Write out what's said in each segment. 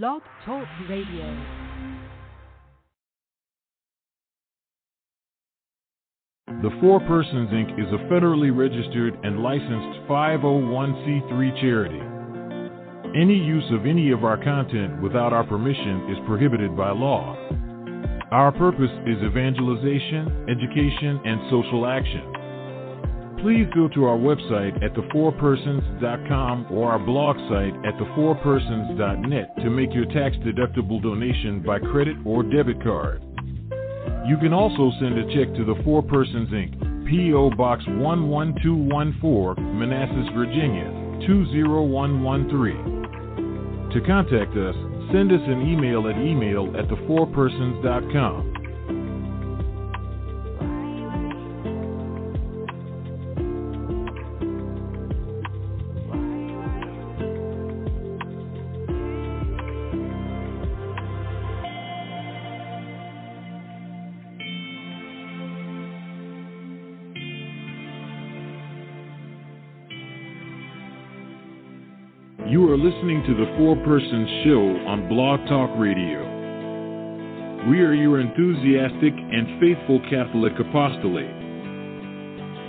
Blog Talk Radio. The Four Persons Inc. is a federally registered and licensed 501c3 charity. Any use of any of our content without our permission is prohibited by law. Our purpose is evangelization, education, and social action. Please go to our website at thefourpersons.com or our blog site at thefourpersons.net to make your tax deductible donation by credit or debit card. You can also send a check to the Four Persons Inc., P.O. Box 11214, Manassas, Virginia 20113. To contact us, send us an email at email at thefourpersons.com. Four Persons Show on Blog Talk Radio. We are your enthusiastic and faithful Catholic apostolate.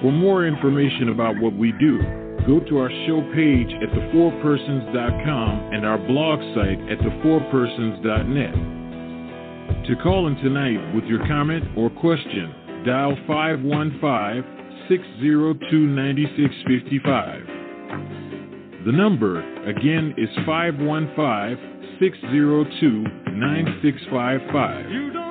For more information about what we do, go to our show page at thefourpersons.com and our blog site at thefourpersons.net. To call in tonight with your comment or question, dial 515 602 9655. The number, again, is 515 602 9655.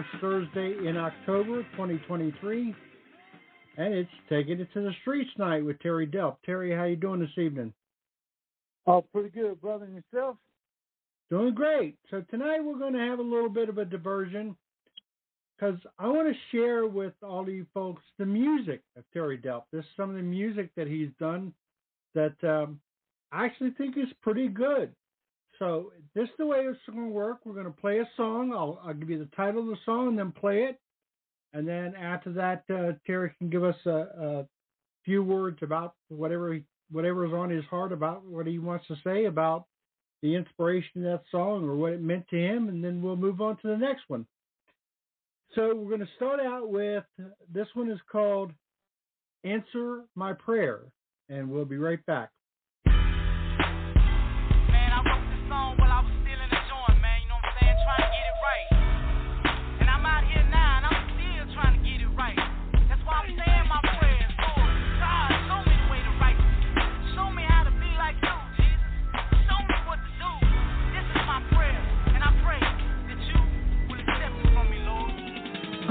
First Thursday in October 2023. And it's taking it to the streets night with Terry Delp. Terry, how you doing this evening? Oh, pretty good, brother. And yourself? Doing great. So tonight we're going to have a little bit of a diversion because I want to share with all of you folks the music of Terry Delp. This is some of the music that he's done that um, I actually think is pretty good. So this is the way it's going to work. We're going to play a song. I'll, I'll give you the title of the song and then play it. And then after that, uh, Terry can give us a, a few words about whatever he, whatever is on his heart about what he wants to say about the inspiration of that song or what it meant to him, and then we'll move on to the next one. So we're going to start out with this one is called Answer My Prayer, and we'll be right back.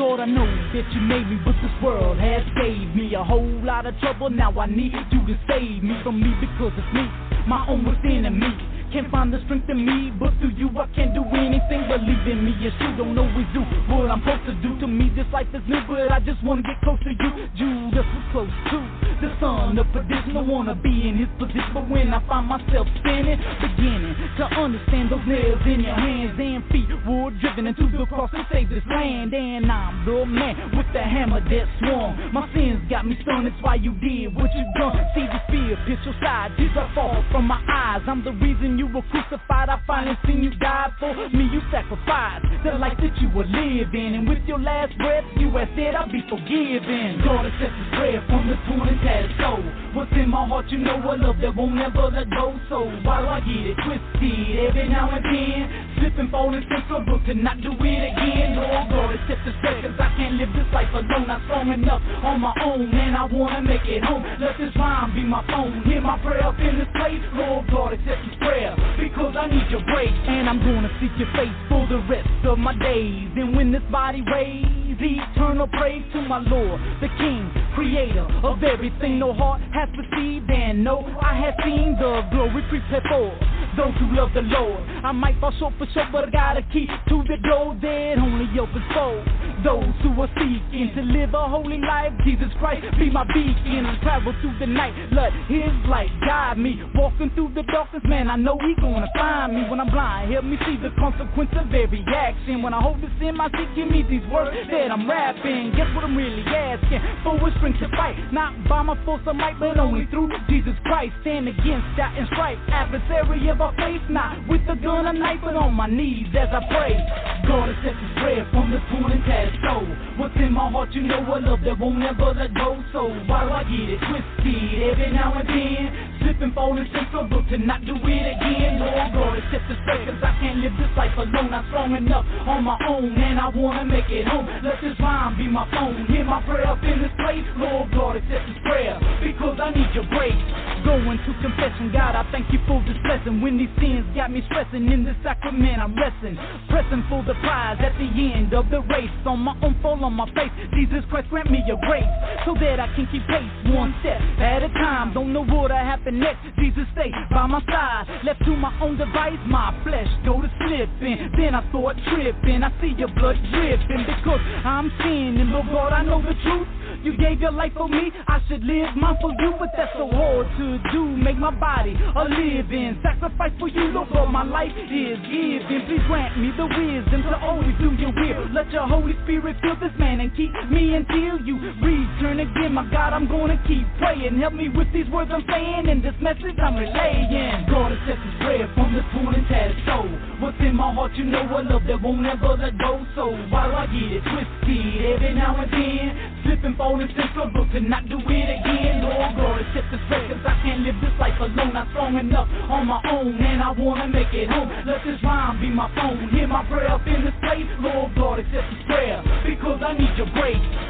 God, I know that you made me, but this world has gave me a whole lot of trouble. Now I need you to save me from me because it's me, my own worst enemy. Can't find the strength in me, but through you I can't do anything. Believe in me, yes, you don't always do what I'm supposed to do. To me, this life is new, but I just wanna get close to you. Judas was close to the son of perdition. I wanna be in his position, but when I find myself spinning, beginning to understand those nails in your hands and feet were driven into the cross to save this land. And I'm the man with the hammer that swung. My sins got me stunned, it's why you did what you done. See the fear, pierce your side, tears are fall from my eyes. I'm the reason you were crucified. I finally seen you die for me. You sacrificed the life that you were living, and with your last breath, you have said I'll be forgiven. God accepts his prayer from the torn and tattered soul. What's in my heart, you know a love that won't never let go. So why do I get it twisted every now and then? Slip and fall and think good to not do it again. Lord, God accept his prayer, cause I can't live this life alone. Not strong enough on my own, and I wanna make it home. Let this rhyme be my phone. Hear my prayer up in this place. Lord, God accept his prayer because I need your grace. And I'm gonna seek your face for the rest of my days. And when this body weighs, eternal praise to my Lord, the King, creator of everything no heart has perceived. And no, I have seen the glory prepared for those who love the Lord. I might fall short for sure, but I got a key to the door that only opens for those who are seeking to live a holy life. Jesus Christ be my beacon. I travel through the night, let His light guide me. Walking through the darkness, man, I know He gonna find me when I'm blind. Help me see the consequence of every action. When I hold this in my seat, give me these words that I'm rapping. Guess what I'm really asking for a strength to fight, not by my force or might, but only through Jesus Christ. Stand against that and strife, adversary of our faith, not with a gun or knife, but on my knees as I pray. God accept His prayer from the torn and tattered soul. What's in my heart, you know a love that won't never let go. So why do I get it twisted every now and then? And think so good to not do it again. Lord God, accept this cause I can't live this life alone. Not strong enough on my own, and I wanna make it home. Let this rhyme be my phone. Hear my prayer up in this place. Lord God, accept this prayer, because I need your grace. Going to confession, God, I thank you for this blessing. When these sins got me stressing in this sacrament, I'm resting. Pressing for the prize at the end of the race. On my own fall on my face. Jesus Christ, grant me your grace so that I can keep pace one step at a time. Don't know what'll next. Jesus stay by my side. Left to my own device, my flesh go to slipping. Then I start tripping. I see your blood dripping because I'm sinning. Lord God, I know the truth. You gave your life for me, I should live mine for you, but that's so hard to do. Make my body a living sacrifice for you, Lord God. My life is given. Please grant me the wisdom to always do your will. Let your Holy Spirit fill this man and keep me until you return again. My God, I'm gonna keep praying. Help me with these words I'm saying and this message I'm relaying. God accept this prayer from the torn and tattered soul. What's in my heart, you know a love that won't ever let go. So do I get it twisted every now and then? Slip and and think so good to not do it again. Lord God, accept this prayer, cause I can't live this life alone. I'm strong enough on my own, and I wanna make it home. Let this rhyme be my phone. Hear my prayer up in this place. Lord God, accept this prayer, because I need your grace.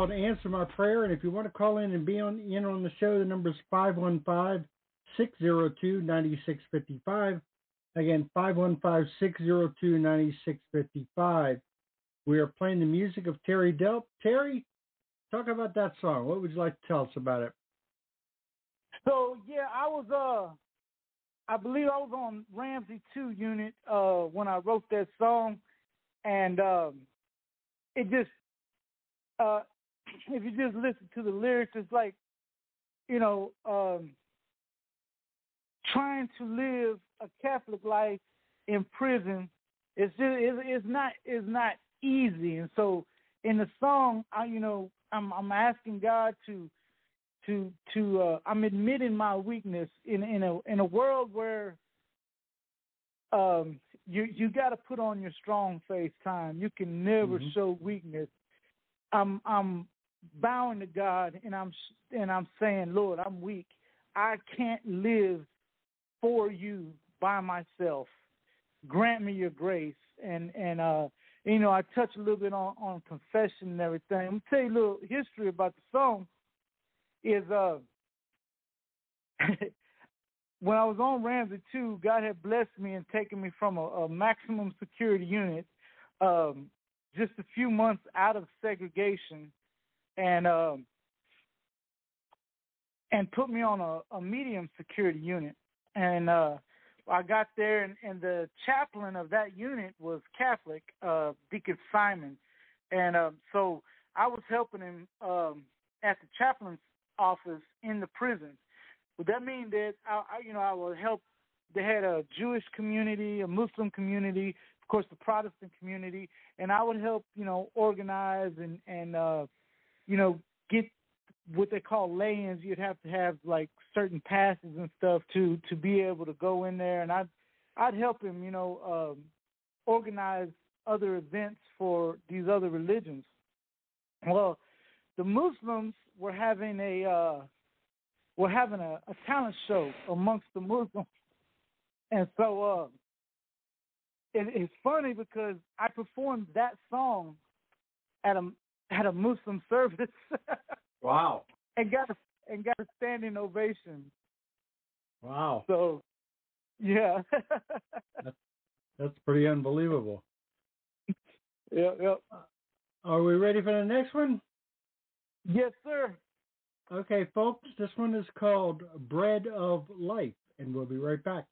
Called "Answer My Prayer," and if you want to call in and be on in on the show, the number is 515-602-9655. Again, 515-602-9655. We are playing the music of Terry Delp. Terry, talk about that song. What would you like to tell us about it? So yeah, I was uh I believe I was on Ramsey two unit uh when I wrote that song and um it just uh if you just listen to the lyrics it's like you know um trying to live a Catholic life in prison it's just it's, it's not it's not easy and so in the song I you know I'm I'm asking God to to to uh, I'm admitting my weakness in in a in a world where um you you got to put on your strong face time. You can never Mhm. show weakness. I'm I'm bowing to God and I'm and I'm saying, Lord, I'm weak. I can't live for you by myself. Grant me your grace and and uh you know I touch a little bit on on confession and everything. I'm gonna tell you a little history about the song is uh when I was on Ramsey two, God had blessed me and taken me from a, a maximum security unit, um, just a few months out of segregation, and um, and put me on a, a medium security unit. And uh, I got there, and, and the chaplain of that unit was Catholic, uh, Deacon Simon, and um, so I was helping him um, at the chaplain's office in the prison. Would that mean that I, I you know, I will help? They had a Jewish community, a Muslim community, of course, the Protestant community, and I would help, you know, organize and and uh, you know, get what they call lay-ins. You'd have to have like certain passes and stuff to to be able to go in there, and I'd I'd help him, you know, um, organize other events for these other religions. Well, the Muslims were having a uh, were having a, a talent show amongst the Muslims, and so uh, it, it's funny because I performed that song at a at a Muslim service Wow. and got a, and got a standing ovation. Wow. So, yeah, That's pretty unbelievable. Yep, yep. Uh, are we ready for the next one? Yes, sir. Okay, folks, this one is called Bread of Life, and we'll be right back.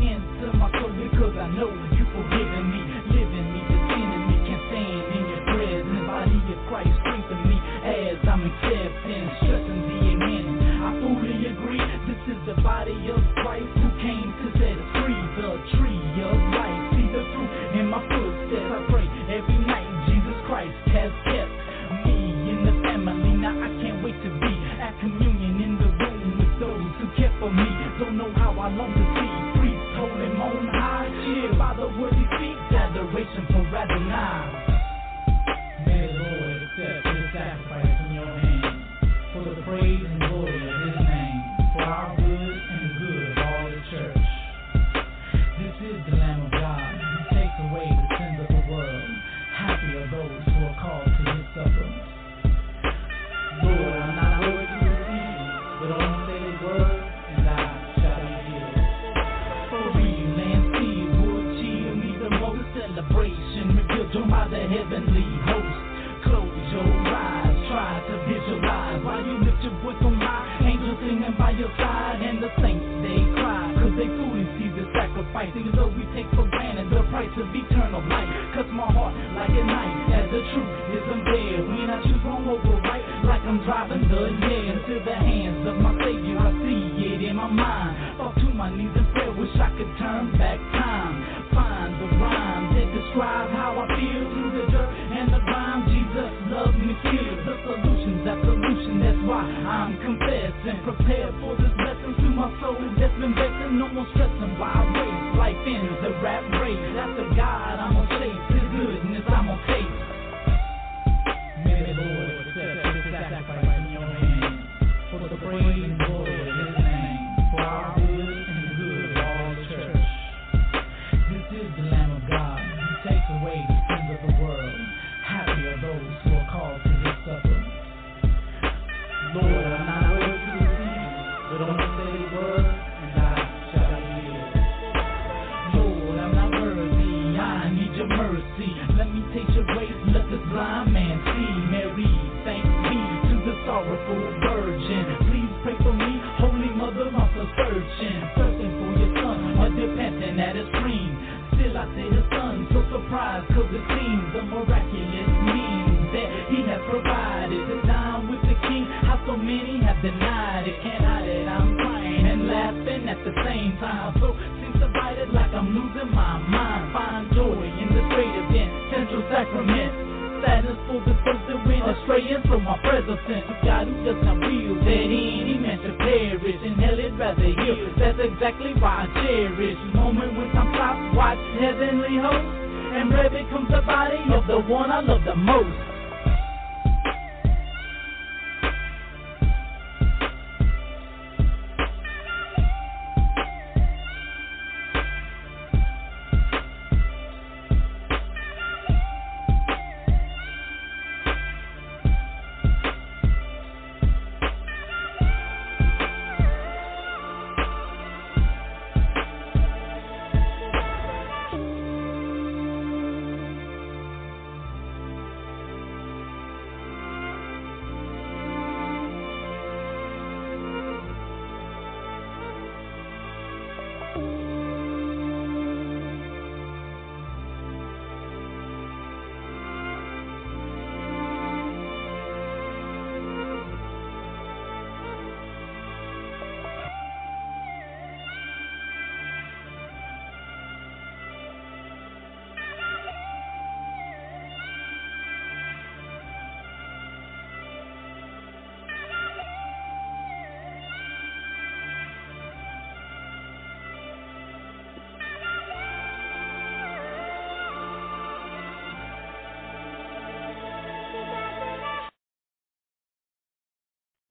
Into my soul because I know you forgiven me, living me, defending me, can stand in your presence. Body of Christ, strengthen me as I'm accepting, stressing the amen. I fully agree, this is the body of Christ who came to set us free. The tree of life, see the fruit in my footsteps. I pray every night Jesus Christ has kept me in the family. Now I can't wait to be at communion in the room with those who care for me. Don't know how I long to see hold him on high. By the word he speaks, adoration for Adonai. May the Lord accept this sacrifice in your hands for the praise and sacrifice. Even though we take for granted the price of eternal life. Cuts my heart like a knife, as the truth is unveiled. When I choose wrong over right, like I'm driving the yeah into the hands of my Savior. I see it in my mind. Fall to my knees in prayer, wish I could turn back time. Find the rhyme that describe how I feel through the dirt and the grime. Jesus loves me still. The solution's that solution, that's why I'm confessing. Prepared for this blessing to my soul that's been vexing. No more stressing why I the rap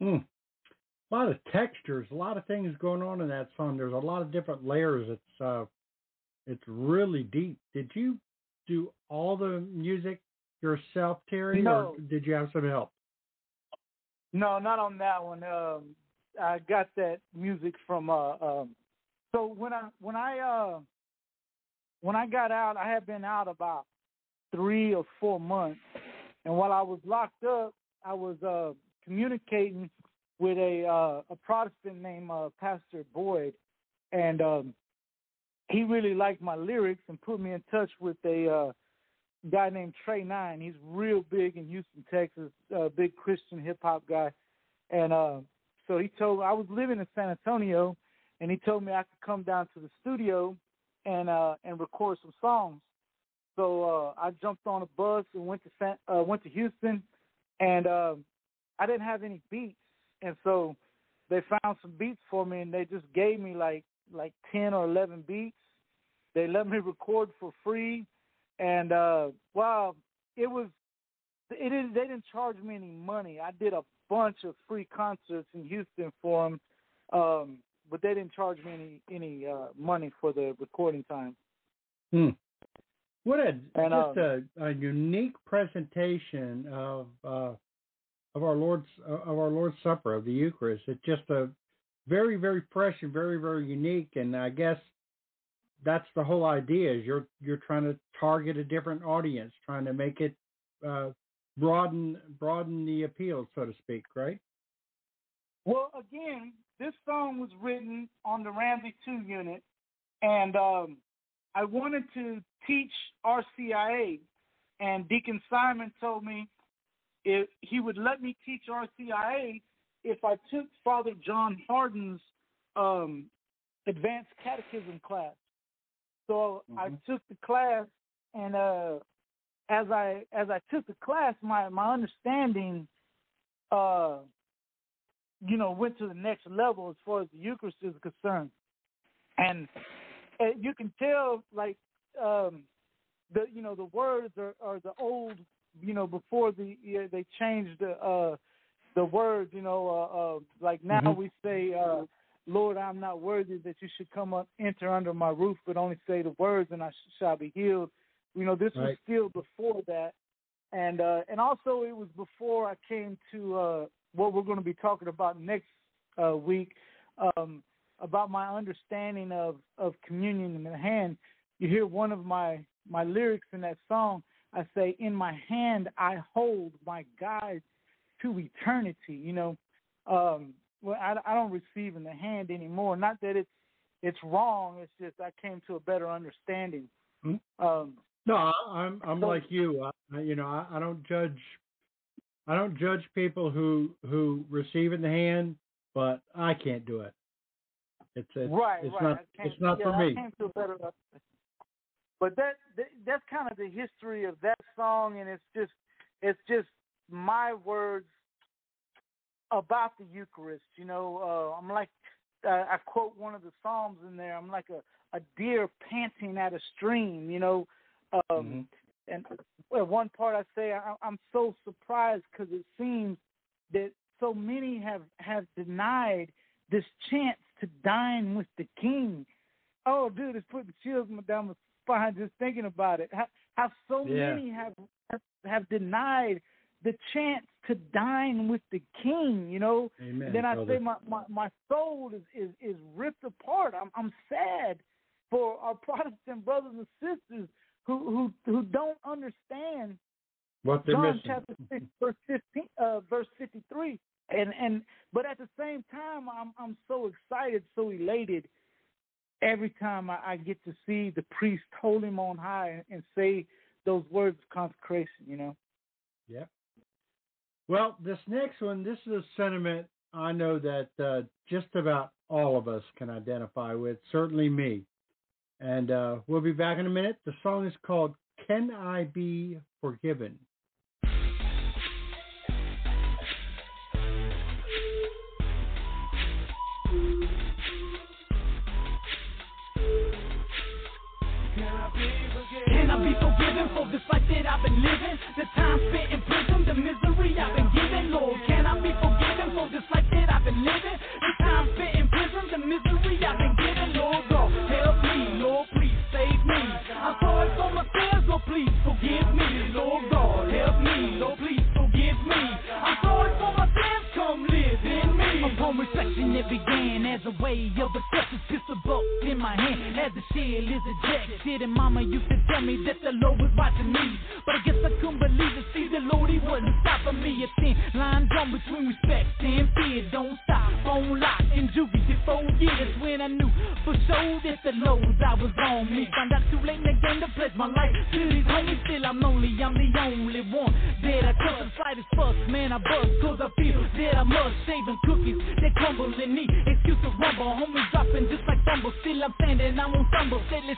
Hmm. A lot of textures, a lot of things going on in that song. There's a lot of different layers. It's uh, it's really deep. Did you do all the music yourself, Terry, No. or did you have some help? No, not on that one. Um, I got that music from. Uh, um, so when I when I uh, when I got out, I had been out about three or four months, and while I was locked up, I was uh, communicating with a uh, a Protestant named uh, Pastor Boyd, and um, he really liked my lyrics and put me in touch with a uh, guy named Tre9. He's real big in Houston, Texas, a big Christian hip hop guy, and uh, so he told I was living in San Antonio, and he told me I could come down to the studio and uh, and record some songs. So uh, I jumped on a bus and went to San, uh, went to Houston, and uh, I didn't have any beats, and so they found some beats for me, and they just gave me like like ten or eleven beats. They let me record for free, and uh, well, it was it didn't they didn't charge me any money. I did a bunch of free concerts in Houston for them, um, but they didn't charge me any any uh, money for the recording time. Hmm. What a And, just um, a, a unique presentation of uh, of our Lord's uh, of our Lord's Supper of the Eucharist. It's just a very very fresh and very very unique, and I guess that's the whole idea. Is you're you're trying to target a different audience, trying to make it uh, broaden broaden the appeal, so to speak, right? Well, again, this song was written on the Ramsey 2 unit, and um, I wanted to teach RCIA, and Deacon Simon told me if he would let me teach RCIA if I took Father John Hardon's um, advanced catechism class. So I Mhm. took the class, and uh, as I as I took the class, my my understanding, uh, you know, went to the next level as far as the Eucharist is concerned, and uh, you can tell like um, the you know the words are, are the old you know before the yeah, they changed the uh, the words you know uh, uh, like now Mhm. we say uh, Lord I'm not worthy that you should come up enter under my roof but only say the words and I sh- shall be healed you know this was still before that and uh, and also it was before I came to uh, what we're going to be talking about next uh, week um, about my understanding of of communion in the hand. You hear one of my my lyrics in that song. I say, "In my hand I hold my guide to eternity." You know, um, well, I, I don't receive in the hand anymore. Not that it's it's wrong. It's just I came to a better understanding. Hmm. Um, No, I, I'm I'm So- like you. I, you know, I, I don't judge. I don't judge people who who receive in the hand, but I can't do it. It's, it's right, It's right. not. It's not yeah, for me. came to a better. But that, that that's kind of the history of that song, and it's just it's just my words about the Eucharist. You know, uh, I'm like uh, I quote one of the psalms in there. I'm like a a deer panting at a stream. You know, um, Mhm. and at one part I say I, I'm so surprised because it seems that so many have have denied this chance to dine with the King. Oh, dude, it's putting chills down my spine just thinking about it. How, how so Yeah. many have have denied the chance to dine with the King. You know, Amen. then I brother. say my, my, my soul is, is, is ripped apart. I'm I'm sad for our Protestant brothers and sisters who who who don't understand what they're John missing. chapter six verse fifteen uh verse fifty three. And and but at the same time I'm I'm so excited, so elated every time I, I get to see the priest hold him on high and, and say those words of consecration, you know. Yeah. Well, this next one, this is a sentiment I know that uh, just about all of us can identify with, certainly me. And uh, we'll be back in a minute. The song is called Can I Be Forgiven? This life that I've been living? The time spent in prison, the misery I've been given. Lord, can I be forgiven for this life that I've been living? Reflection, it began as a way of acceptance. Pistol buck in my hand as the shield is ejected. And mama used to tell me that the Lord was watching me. But I guess I couldn't believe it. See, the Lord, he wasn't stopping me. A thin line drawn between respect and fear. Don't stop, on lock, in juvie for four years. When I knew for sure that the lows I was on me. Found out too late in the game to pledge my life to these homies. Still, I'm lonely, I'm the only one that I trust. The slightest fuss, man, I bust. Cause I feel that I must. Saving cookies that crumble Excuse to rumble, homies dropping just like. Still, I'm standing, I won't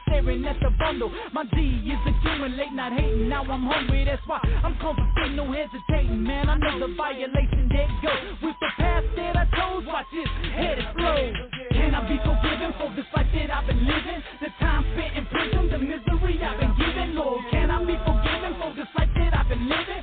staring at the bundle. My D is accumulate, not hating. Now I'm hungry, that's why I'm comforting, no hesitating. Man, I know the violation go with the that I chose. Watch this, head explode. Can I be forgiven for this life that I've been living? The time spent in prison, the misery I've been given. Lord, can I be forgiven for this life that I've been living?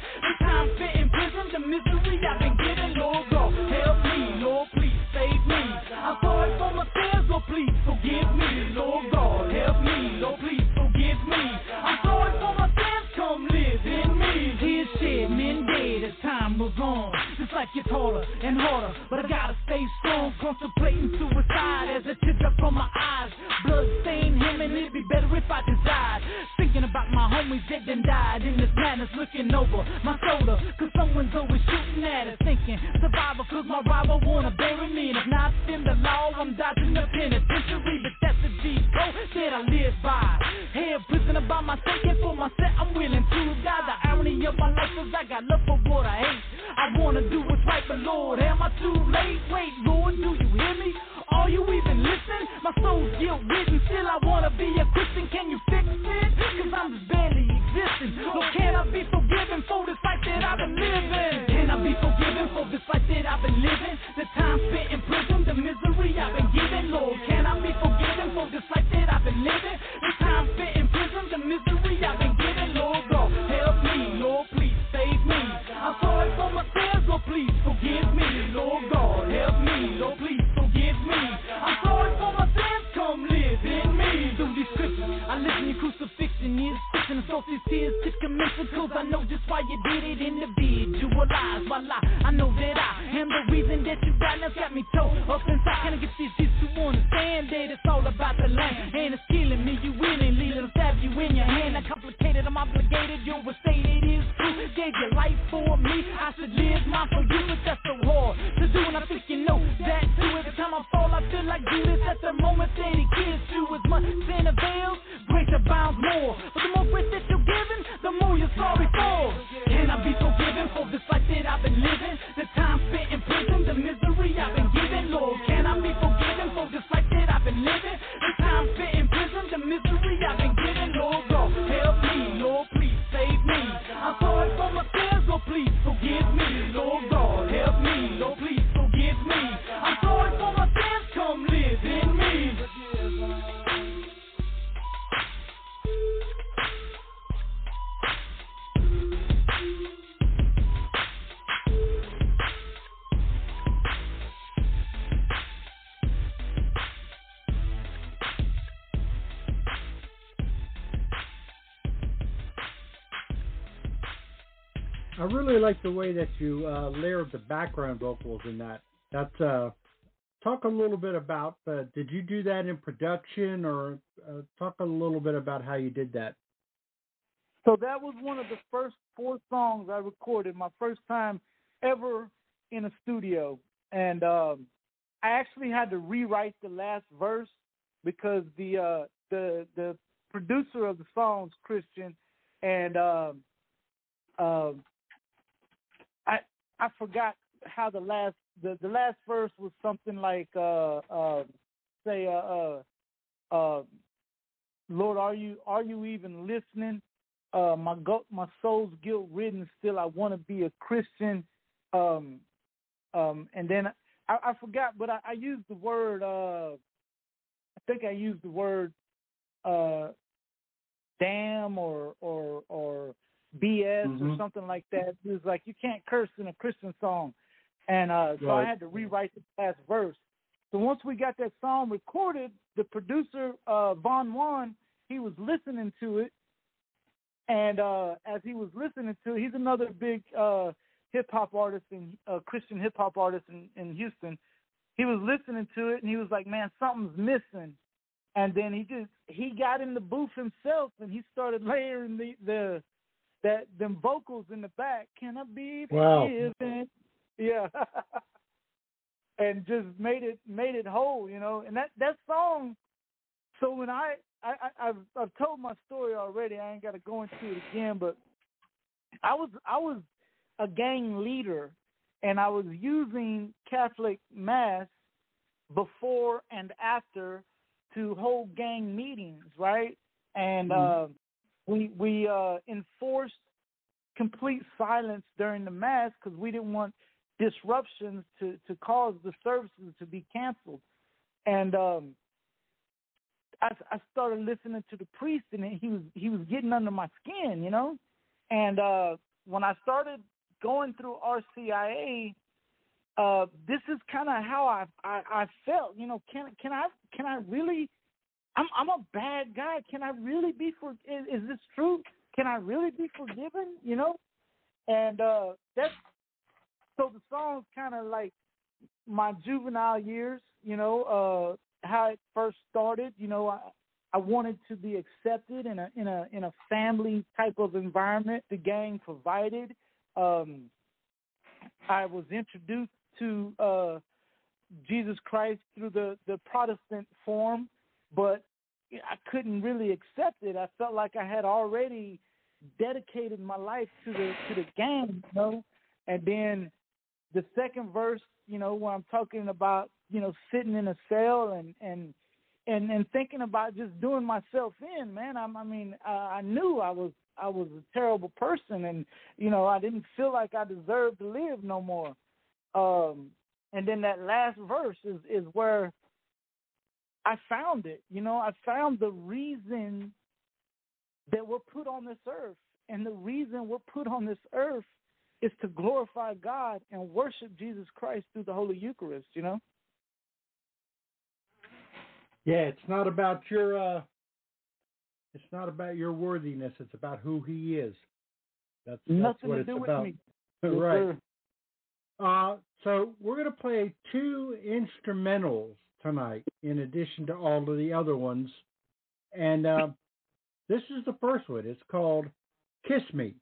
Life gets harder and harder, but I gotta stay strong. Contemplating suicide as a teardrop from my eyes. Blood stained him, and it'd be better if I died. Thinking about my homies that done died in this madness, looking over my shoulder. Cause someone's always shooting at us. Thinking survival, cause my rival wanna bury me. And if not, then the law, I'm dodging the penitentiary. But that's the G code that I live by. Hell, prisoner by myself, and for myself, I'm willing to die. The irony of my life is I got love for what I hate. Lord, am I too late? Wait, Lord, do you hear me? Are you even listening? My soul's guilt ridden, still I wanna be a Christian. Can you fix it? Cause I'm just barely existing. Lord, can I be forgiven for this life that I've been living? Can I be forgiven for this life that I've been living? The time spent in prison, the misery I've been given. Lord, can I be forgiven for this life that I've been living? Like the way that you uh, layered the background vocals in that. That's uh, talk a little bit about. Uh, did you do that in production, or uh, talk a little bit about how you did that? So that was one of the first four songs I recorded, my first time ever in a studio. And um I actually had to rewrite the last verse because the uh the the producer of the songs, Christian, and um um I forgot how the last the, the last verse was something like uh uh say uh uh, uh Lord are you are you even listening? uh, my go- my soul's guilt ridden. Still, I want to be a Christian. Um, um, and then I, I forgot, but I, I used the word. Uh, I think I used the word uh, damn or or or BS or Mhm. something like that. It was like you can't curse in a Christian song, and uh, so I had to rewrite the last verse. So once we got that song recorded, the producer uh, Von Juan he was listening to it, and uh, as he was listening to it, he's another big uh, hip hop artist and uh, Christian hip hop artist in, in Houston. He was listening to it and he was like, "Man, something's missing." And then he just he got in the booth himself and he started layering the the that them vocals in the back. Can I be Wow. forgiven? Yeah. and just made it made it whole, you know. And that that song. So when I I, I I've I've told my story already. I ain't got to go into it again, but I was I was a gang leader, and I was using Catholic mass before and after to hold gang meetings, right? And uh, we we uh, enforced complete silence during the mass because we didn't want disruptions to to cause the services to be canceled. And um, I, I started listening to the priest, and he was he was getting under my skin, you know. And uh, when I started going through RCIA, uh, this is kind of how I, I I felt. You know, can can I can I really? I'm I'm a bad guy. Can I really be for? Is, is this true? Can I really be forgiven? You know, and uh, that's so the song's kind of like my juvenile years. You know, uh, how it first started. You know, I I wanted to be accepted in a in a in a family type of environment. The gang provided. Um, I was introduced to uh, Jesus Christ through the the Protestant form, but I couldn't really accept it. I felt like I had already dedicated my life to the to the game, you know. And then the second verse, you know, where I'm talking about, you know, sitting in a cell and and and and thinking about just doing myself in, man. I'm, I mean, I, I knew I was I was a terrible person, and you know, I didn't feel like I deserved to live no more. Um, and then that last verse is is where I found it. You know, I found the reason that we're put on this earth, and the reason we're put on this earth is to glorify God and worship Jesus Christ through the Holy Eucharist. You know. Yeah, it's not about your uh it's not about your worthiness, it's about who he is. That's, that's Nothing what to it's do about. with me. Right. Uh so we're gonna play two instrumentals tonight in addition to all of the other ones. And uh, this is the first one. It's called Kiss Me.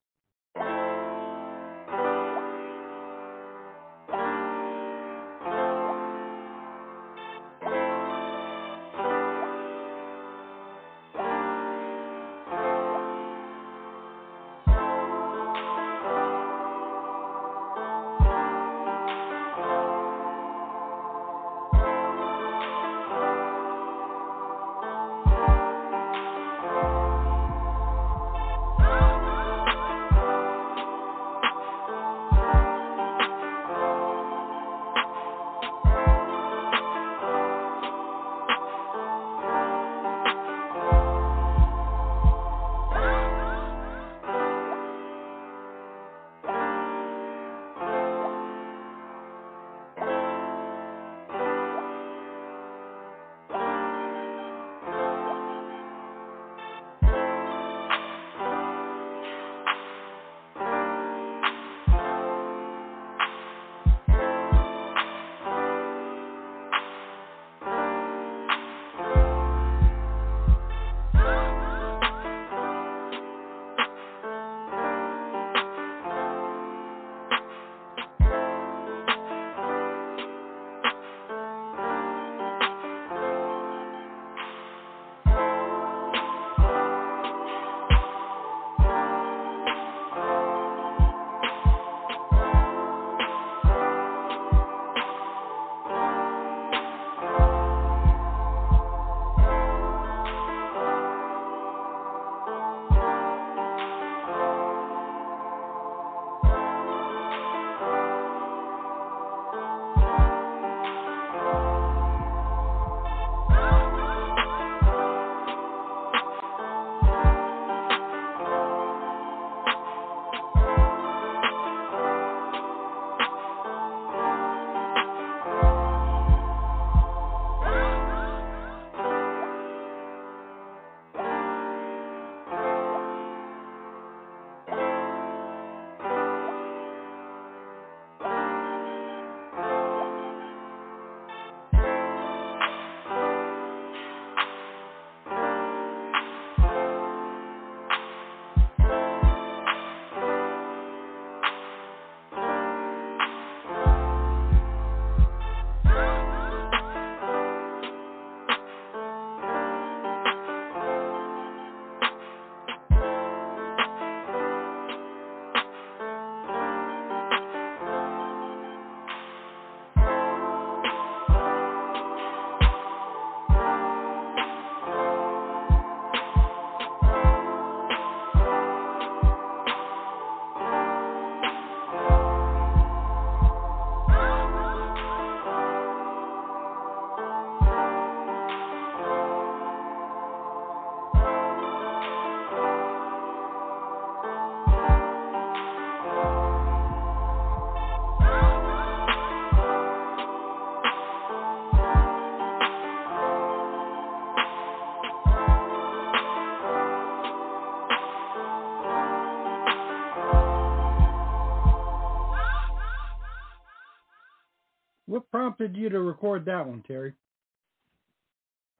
prompted you to record that one, Terry?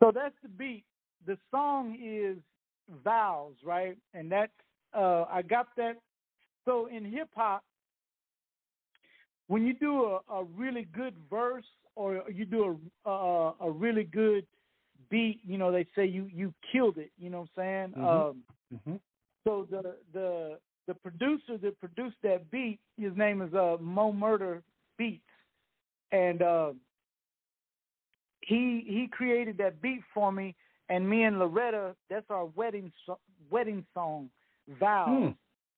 So that's the beat. The song is Vows, right? And that's uh, I got that. So in hip hop, when you do a, a, really good verse or you do a, a, a really good beat, you know they say you you killed it. You know what I'm saying? Mm-hmm. Um, mm-hmm. So the the the producer that produced that beat, his name is uh, Mo Murder Beats, and uh, he he created that beat for me. And me and Loretta, that's our wedding wedding song, vows.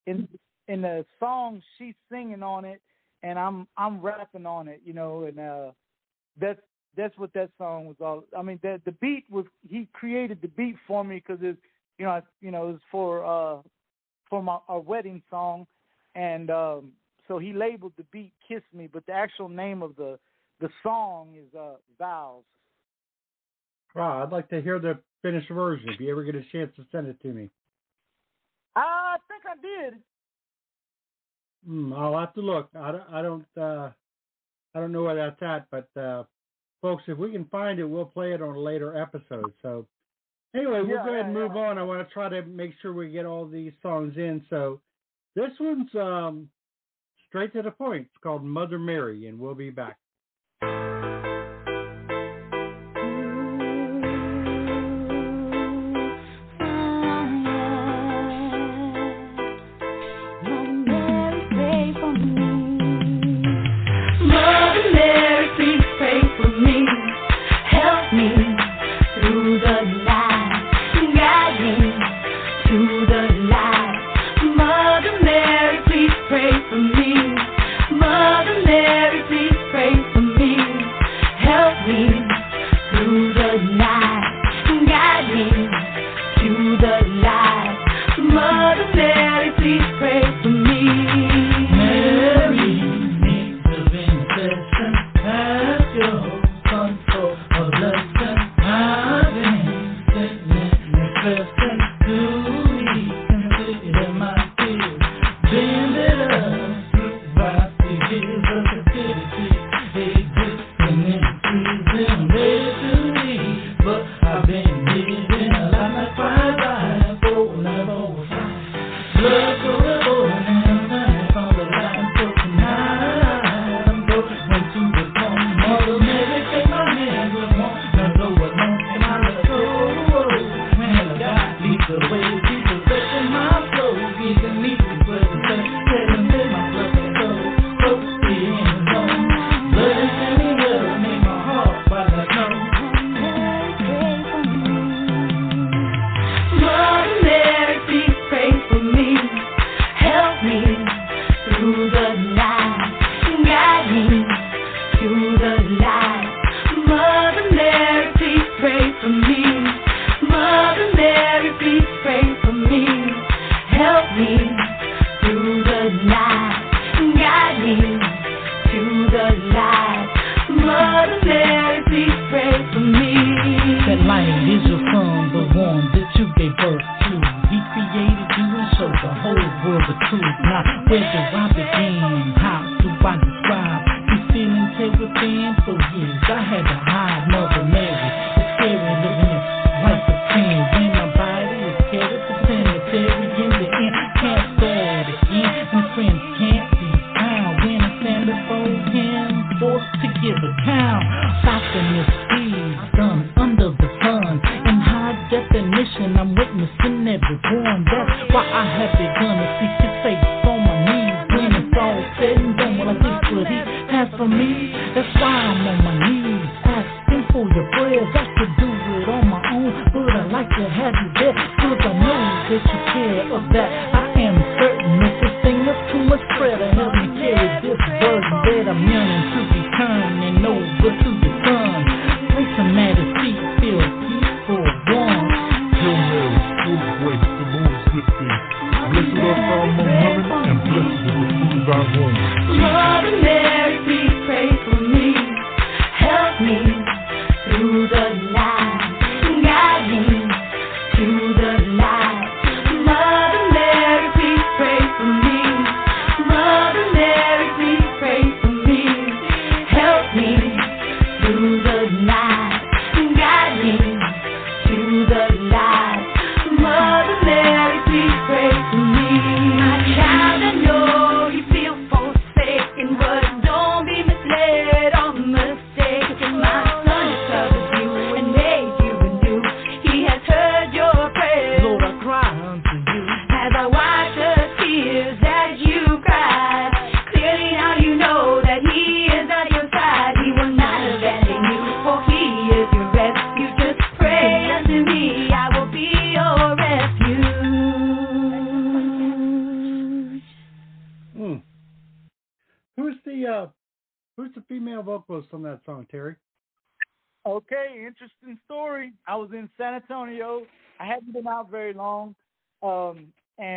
Hmm. In in the song, she's singing on it, and I'm I'm rapping on it, you know. And uh, that's that's what that song was all. I mean, the the beat was he created the beat for me because it's you know I, you know it was for uh for my our wedding song, and um so he labeled the beat "Kiss Me," but the actual name of the the song is uh, "Vows." Wow, I'd like to hear the finished version if you ever get a chance to send it to me. I think I did. Mm, I'll have to look. I don't. I don't. Uh, I don't know where that's at, but uh, folks, if we can find it, we'll play it on a later episode. So anyway, we'll yeah, go ahead and move yeah. on. I want to try to make sure we get all these songs in. So this one's um, straight to the point. It's called Mother Mary, and we'll be back.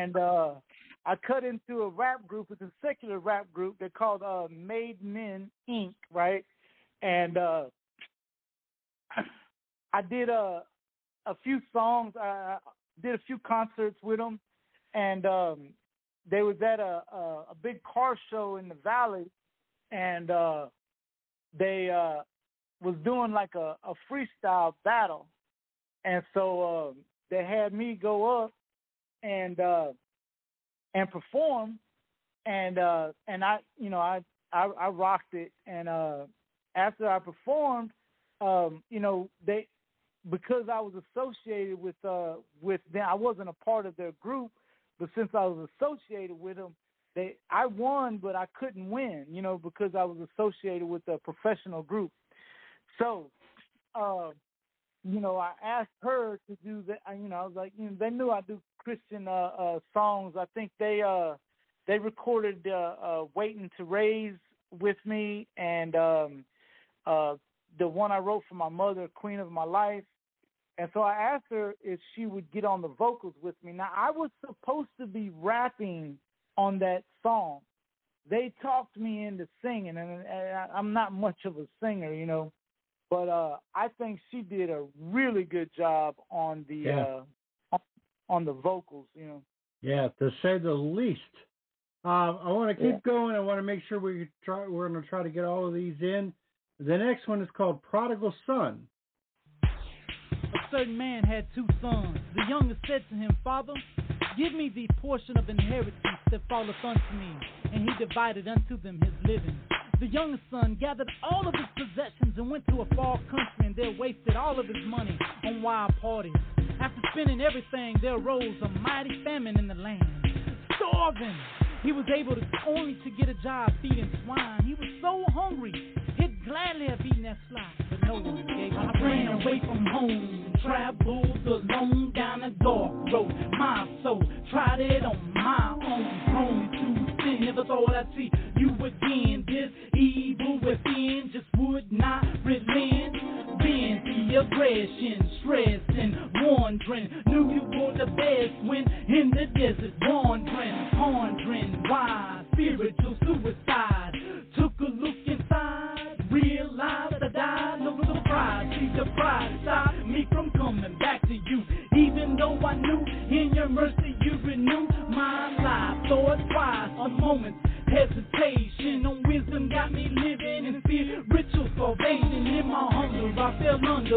And uh, I cut into a rap group. It's a secular rap group. They're called uh, Made Men Inc. Right, and uh, I did a a few songs. I did a few concerts with them, and um, they was at a, a a big car show in the valley, and uh, they uh, was doing like a, a freestyle battle, and so um, they had me go up and uh, and perform, and uh, and I you know I, I I rocked it, and uh, after I performed, um, you know they because I was associated with uh with them, I wasn't a part of their group, but since I was associated with them, they I won, but I couldn't win, you know, because I was associated with a professional group. So, uh, you know, I asked her to do that. You know, I was like, you know, they knew I do Christian uh, uh songs. I think they uh they recorded uh, uh "Waiting to Raise" with me, and um uh the one I wrote for my mother, "Queen of My Life." And so I asked her if she would get on the vocals with me. Now I was supposed to be rapping on that song. They talked me into singing, and, and I, I'm not much of a singer, you know. But uh, I think she did a really good job on the Yeah. uh, on, on the vocals, you know. Yeah, to say the least. Uh, I want to keep Yeah. going. I want to make sure we try. We're going to try to get all of these in. The next one is called Prodigal Son. A certain man had two sons. The youngest said to him, Father, give me the portion of inheritance that falleth unto me. And he divided unto them his living. The youngest son gathered all of his possessions and went to a far country and there wasted all of his money on wild parties. After spending everything, there arose a mighty famine in the land. Starving! He was able to only to get a job feeding swine. He was so hungry, he'd gladly have eaten that slop, but no one gave him. I ran away from home, traveled alone down a dark road. My soul tried it on my own, prone to sin. Never thought I'd see you again. This evil within just would not relent. Aggression, stress and wandering. Knew you were the best when in the desert wandering, pondering why spiritual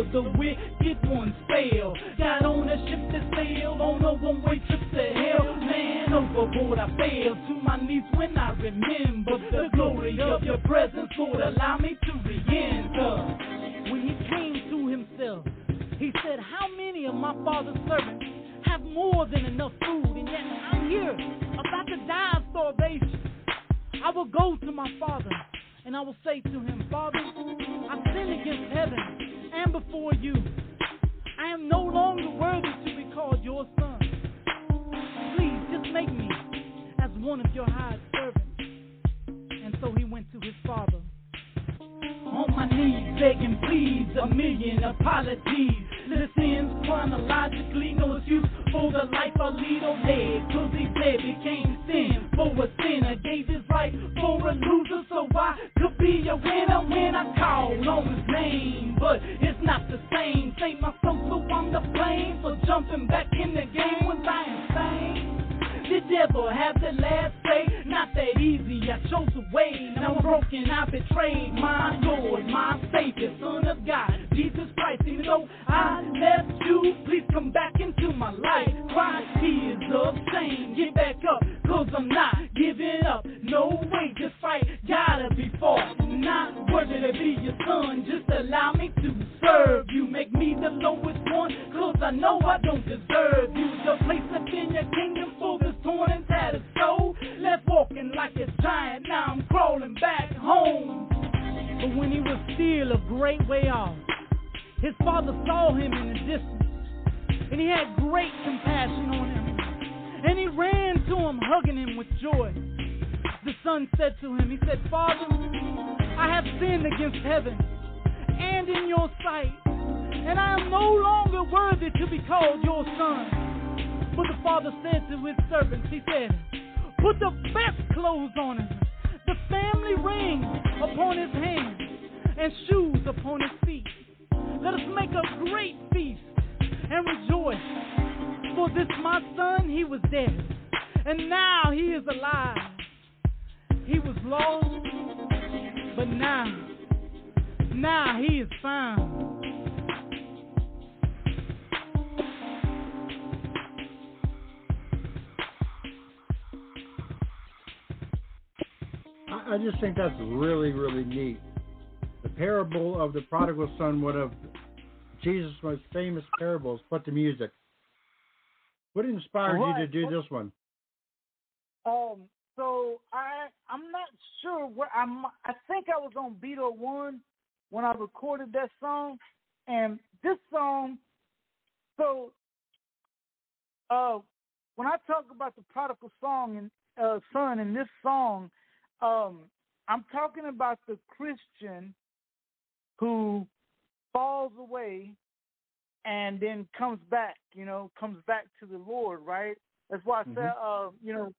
under the wicked one's spell. Got on a ship that sailed on a one-way trip to hell. Man, overboard I fell to my knees when I remember the glory of your presence. Lord, allow me to great way off, his father saw him in the distance, and he had great compassion on him. And he ran to him, hugging him with joy. The son said to him, He said, Father, I have sinned against heaven and in your sight, and I am no longer worthy to be called your son. But the father said to his servants, He said, Put the best clothes on him, the family ring upon his hand, and shoes upon his feet. Let us make a great feast and rejoice. For this my son, he was dead, and now he is alive. He was lost, but now, now he is found. I, just think that's really, really neat. The parable of the prodigal son, one of Jesus' most famous parables, put the music. What inspired you to Right. do this one? Um, so I I'm not sure where I'm. I think I was on Beto One when I recorded that song, and this song. So, uh, when I talk about the prodigal song and uh, son in this song, um, I'm talking about the Christian who falls away and then comes back. You know, comes back to the Lord. Right. That's why I said, uh, you know,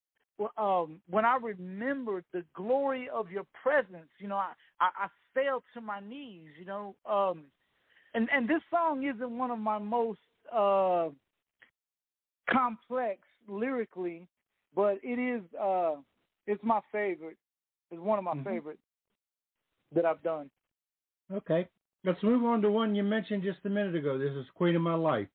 um, when I remembered the glory of your presence, you know, I, I, I fell to my knees, you know. Um, and, and this song isn't one of my most uh, complex lyrically, but it is uh, it's my favorite. It's one of my Mhm. favorites that I've done. Okay. Let's move on to one you mentioned just a minute ago. This is Queen of My Life.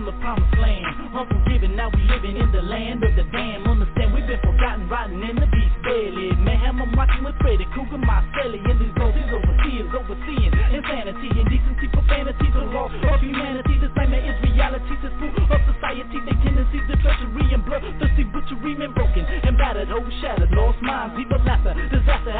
From the promised land. Unforgiven, now we living in the land of the damned. Understand we've been forgotten, rotting in the beast belly. Mayhem, I'm watching with Freddy Krueger, my celly, and these ghosts, these overseers, overseeing insanity, indecency, profanity, the law of humanity. This nightmare is reality, this fool of society. They tendencies to treachery and blood, thirsty butchery, men broken and battered, whole shattered, lost minds, evil laughter, disaster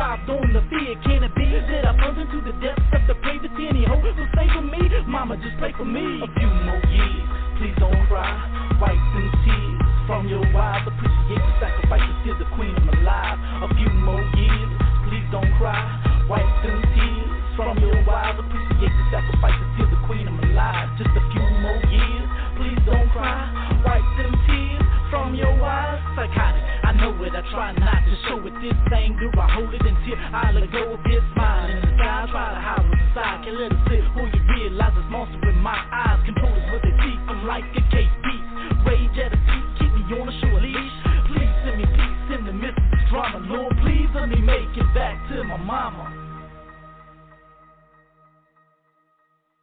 thrived on the fear. Can it be that I plunged into the depths of the pavement? Any hope will save for me? Mama, just pray for me. A few more years, please don't cry. Wipe them tears from your eyes. Appreciate the sacrifices to the queen of my life. A few more years, please don't cry. Wipe them tears from your eyes. Appreciate the sacrifices to the queen of my life. Just a few more years, please don't cry. Wipe them tears from your eyes. Psychotic, I know it. I try not to show it. This anger, I hold it until I let go of this smile in the sky. I try to hide what's inside. Can't let it slip. Before you realize this monster in my eyes controls what they see. I'm like a cage beast. Rage at a peak, keep me on a short leash. Please send me peace in the midst of this drama. Lord, please let me make it back to my mama.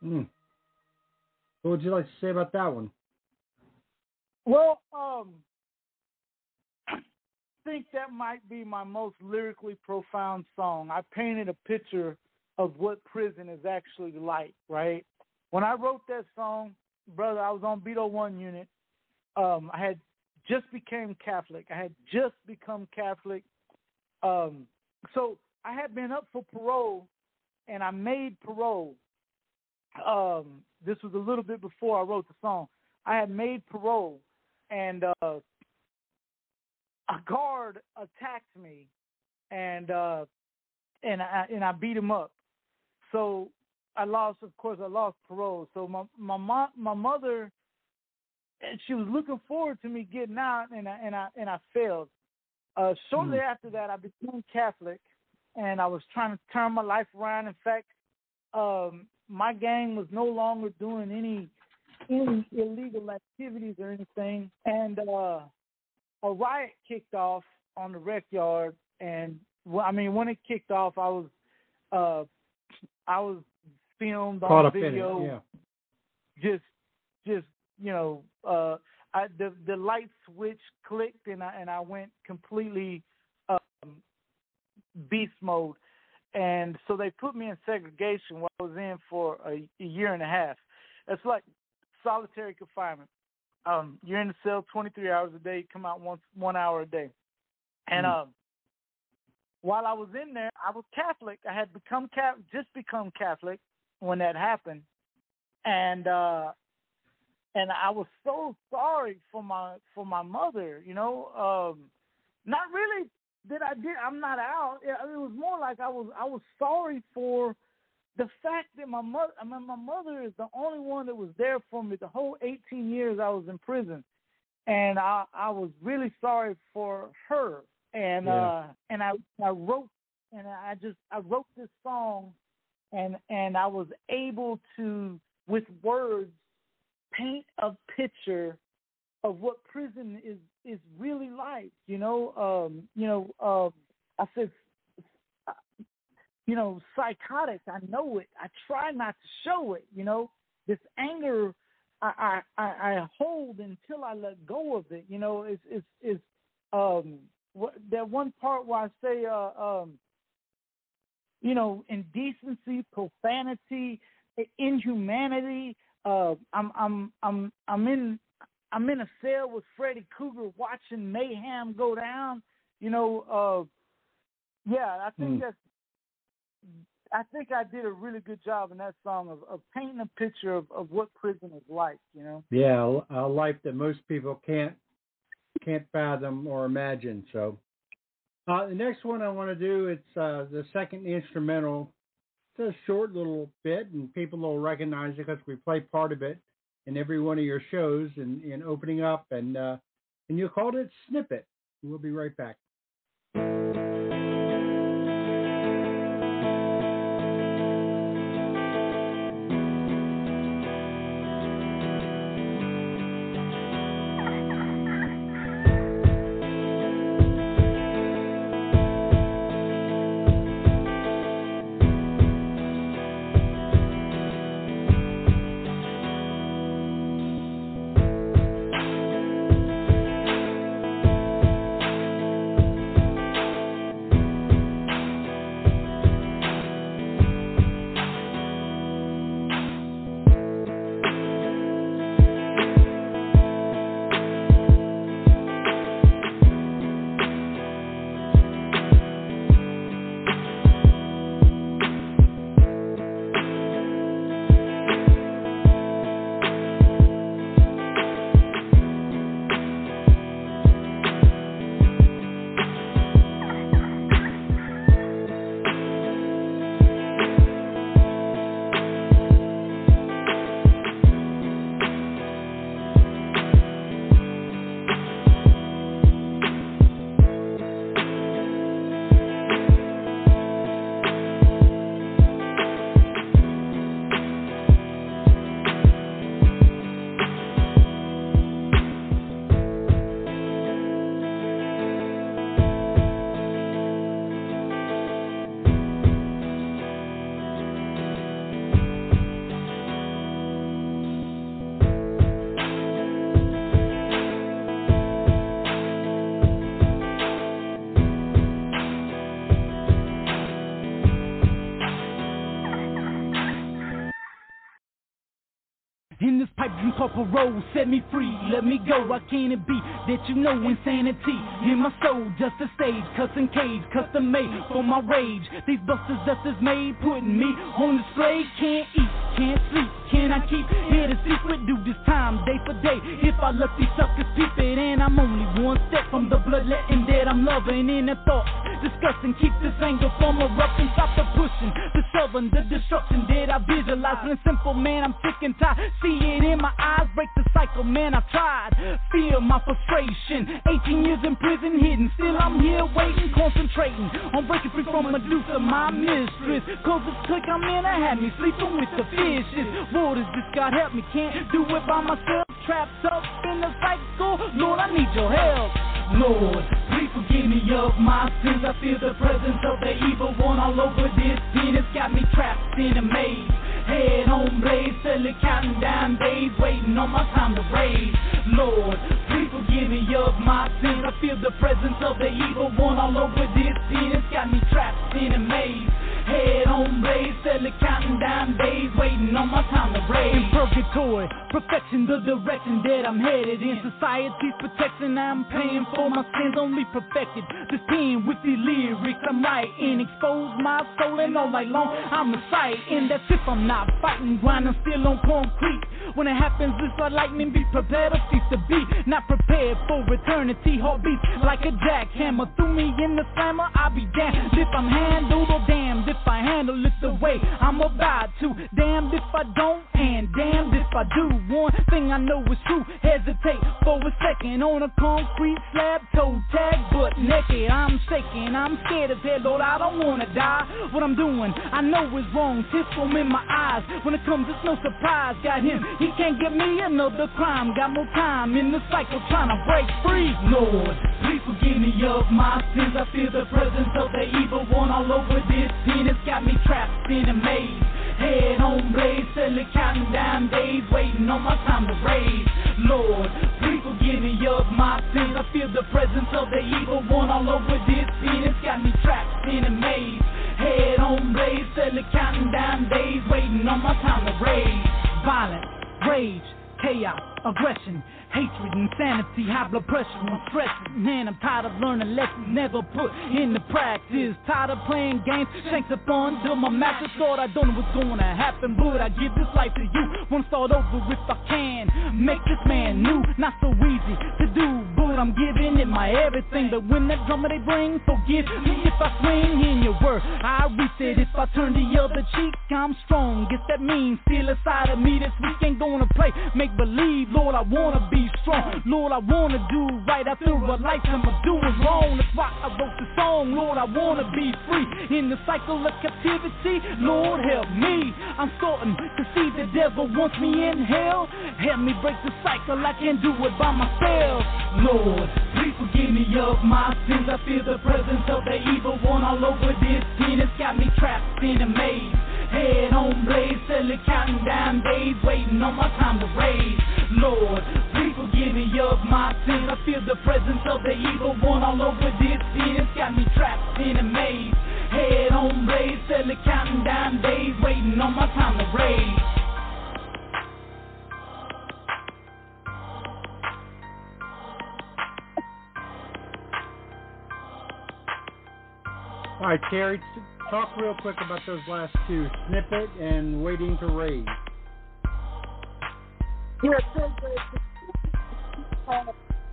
Hmm. What would you like to say about that one? Well, um, I think that might be my most lyrically profound song. I painted a picture of what prison is actually like, right? When I wrote that song, brother, I was on Beto One unit. Um, I had just became Catholic. I had just become Catholic. Um, so I had been up for parole, and I made parole. Um, this was a little bit before I wrote the song. I had made parole, and uh, a guard attacked me, and uh, and I and I beat him up. So I lost, of course, I lost parole. So my my mom, my mother, and she was looking forward to me getting out, and I and I and I failed. Uh, shortly after that, I became Catholic, and I was trying to turn my life around. In fact, um, my gang was no longer doing any any illegal activities or anything, and uh, a riot kicked off on the rec yard. And well, I mean, when it kicked off, I was uh, I was filmed Caught on it, video, yeah. just just you know, uh, I, the the light switch clicked, and I and I went completely um, beast mode. And so they put me in segregation while I was in for a, a year and a half. It's like solitary confinement. Um, you're in the cell 23 hours a day, come out once one hour a day. And Mm. um, while I was in there, I was Catholic. I had become Catholic, just become Catholic when that happened, and uh, and I was so sorry for my for my mother. You know, um, not really that I did. I'm not out. It, it was more like I was I was sorry for the fact that my mother. I mean, my mother is the only one that was there for me the whole 18 years I was in prison, and I I was really sorry for her. And Yeah. uh and I I wrote and I just I wrote this song, and and I was able to with words paint a picture of what prison is is really like. You know, um, you know, uh, I said, you know, psychotic. I know it. I try not to show it. You know, this anger I I, I hold until I let go of it. You know, it's it's it's um that one part where I say uh um you know indecency, profanity, inhumanity. Uh, I'm I'm I'm I'm in I'm in a cell with Freddy Krueger watching mayhem go down. You know, uh, yeah, I think Mm. that's. I think I did a really good job in that song of, of painting a picture of, of what prison is like. You know. Yeah, a life that most people can't can't fathom or imagine. So, uh, the next one I want to do it's uh, the second instrumental. It's a short little bit, and people will recognize it because we play part of it in every one of your shows and in opening up, and uh, and you called it snippet. We'll be right back. Dream parole, set me free, let me go. I can't it be that you know insanity in my soul, just a stage, custom cage, custom made for my rage. These busters dust is made, putting me on display. Can't eat, can't sleep, can I keep it a secret? Do this time day for day. If I let these suckers peep it, and I'm only one step from the bloodletting that I'm loving in the thoughts. Discussing, keep this anger from erupting, stop the pushing, the shoving, the destruction that I visualize. And simple man, I'm sick and tired. See it in my eyes, break the cycle, man. I tried. Feel my frustration. 18 years in prison, hidden. Still, I'm here waiting, concentrating on breaking free from Medusa, my mistress. Cause this click I'm in, I had me sleeping with the fishes. Waters, just God help me, can't do it by myself. Trapped up in the cycle, Lord, I need your help. Lord, please forgive me of my sins. I feel the presence of the evil one all over this pen. It's got me trapped in a maze. Head on blaze, steadily counting down days, waiting on my time to raise. Lord, please forgive me of my sins. I feel the presence of the evil one all over this pen. It's got me trapped in a maze. Head on blaze, steadily counting down days, waiting on my time to raise. In purgatory, perfection, the direction that I'm headed in. Society's protection, I'm paying for my sins, only perfected. This pen with the lyrics I'm writing, expose my soul, and all night long I'm reciting. That's if I'm not fighting, grinding still on concrete. When it happens, it's like lightning. Be prepared to cease to be, not prepared for eternity. Heartbeats like a jackhammer, threw me in the slammer. I'll be damned if I'm handled oh or damned if I handle it the way I'm about to. Damned if I don't, and damned if I do. One thing I know is true. Hesitate for a second on a concrete slab, toe tag, butt naked. I'm shaking, I'm scared as hell, Lord. I don't wanna die. What I'm doing, I know is wrong. From in my eyes. When it comes, it's no surprise. Got him, he can't give me another crime. Got more time in the cycle trying to break free. Lord, please forgive me of my sins. I feel the presence of the evil one all over this pen. It's got me trapped in a maze. Head on blaze, steadily counting down days, waiting on my time to raise. Lord, please forgive me of my sins. I feel the presence of the evil one all over this pen. It's got me trapped in a maze. Head on blaze, steadily counting down days, waiting on my time to raise. Violence, rage, chaos, aggression, hatred, insanity, high blood pressure, I'm. Man, I'm tired of learning lessons never put into practice. Tired of playing games, shanks up under my master Thought I don't know what's gonna happen, but I give this life to you. Wanna start over if I can. Make this man new, not so easy to do, but I'm giving it my everything. But when that drummer they bring, forgive me if I swing in your word. I reset if I turn the other cheek. I'm strong, guess that means still inside of me. This week ain't gonna play make believe, Lord. I wanna be strong, Lord. I wanna do right after a lifetime of doing wrong. That's why I wrote the song, Lord. I wanna be free in the cycle of captivity. Lord, help me. I'm starting to see the devil wants me in hell. Help me break the cycle. I can't do it by myself. Lord, please forgive me of my sins. I feel the presence of the evil one all over this pen. It's got me trapped in a maze. Head on blaze, steadily counting down days, waiting on my time to raise. Lord, please forgive me of my sins. I feel the presence of the evil one all over this pen. It's got me trapped in a maze. Head on blaze, steadily counting down days, waiting on my time to raise. All right, Terry, talk real quick about those last two, snippet and waiting to raise. Yeah, so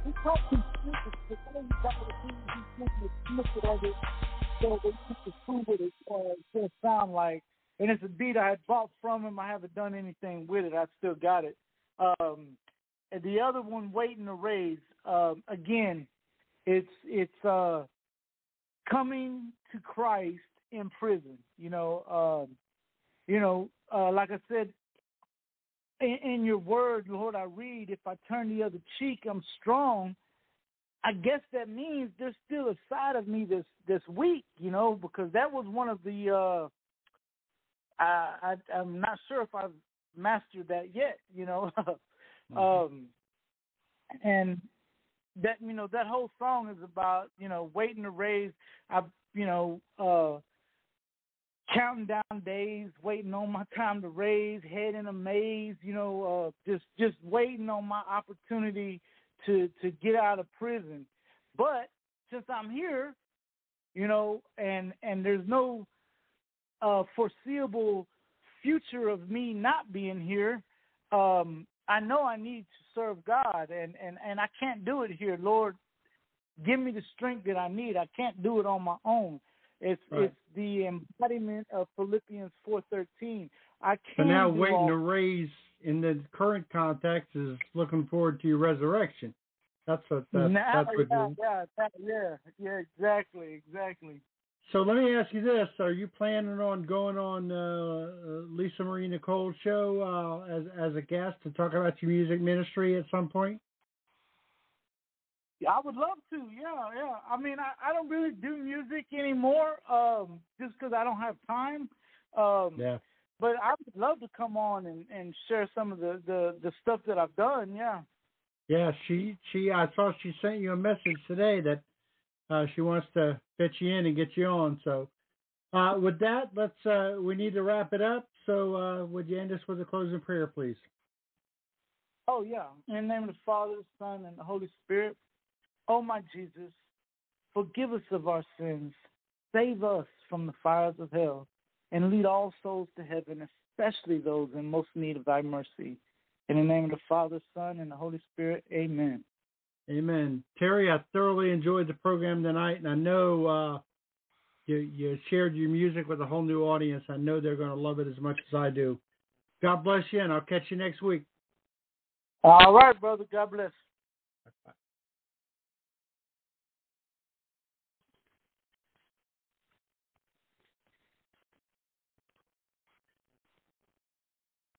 we talked got the things it, so it sound like. And it's a beat I had bought from him. I haven't done anything with it. I still got it. Um, and the other one, waiting to raise. Um, again, it's it's uh, coming to Christ in prison. You know, um, you know, uh, like I said, in, in your word, Lord, I read, if I turn the other cheek, I'm strong. I guess that means there's still a side of me that's that's weak, you know, because that was one of the. uh I, I I'm not sure if I've mastered that yet, you know. um and that you know that whole song is about you know waiting to raise. I you know uh counting down days, waiting on my time to raise, head in a maze, you know, uh, just just waiting on my opportunity to to get out of prison. But since I'm here, you know, and and there's no uh, foreseeable future of me not being here, um, I know I need to serve God, and and and I can't do it here, Lord. Give me the strength that I need. I can't do it on my own. It's Right. it's the embodiment of Philippians four thirteen. I can't. now waiting all- to raise in the current context is looking forward to your resurrection. That's what that, Nah, that's what yeah, you yeah, that, yeah, yeah, exactly, exactly. So let me ask you this: Are you planning on going on uh, uh, Lisa Marie Nicole show uh, as as a guest to talk about your music ministry at some point? I would love to. Yeah, yeah. I mean, I, I don't really do music anymore, um, just because I don't have time. Um, Yeah. But I would love to come on and, and share some of the, the, the stuff that I've done. Yeah. Yeah, she she I saw she sent you a message today that uh, she wants to fit you in and get you on. So uh, with that, let's uh, we need to wrap it up. So uh, would you end us with a closing prayer, please? Oh, yeah. In the name of the Father, the Son, and the Holy Spirit. Oh, my Jesus, forgive us of our sins. Save us from the fires of hell. And lead all souls to heaven, especially those in most need of thy mercy. In the name of the Father, Son, and the Holy Spirit. Amen. Amen. Terry, I thoroughly enjoyed the program tonight, and I know uh, you you shared your music with a whole new audience. I know they're going to love it as much as I do. God bless you, and I'll catch you next week. All right, brother. God bless.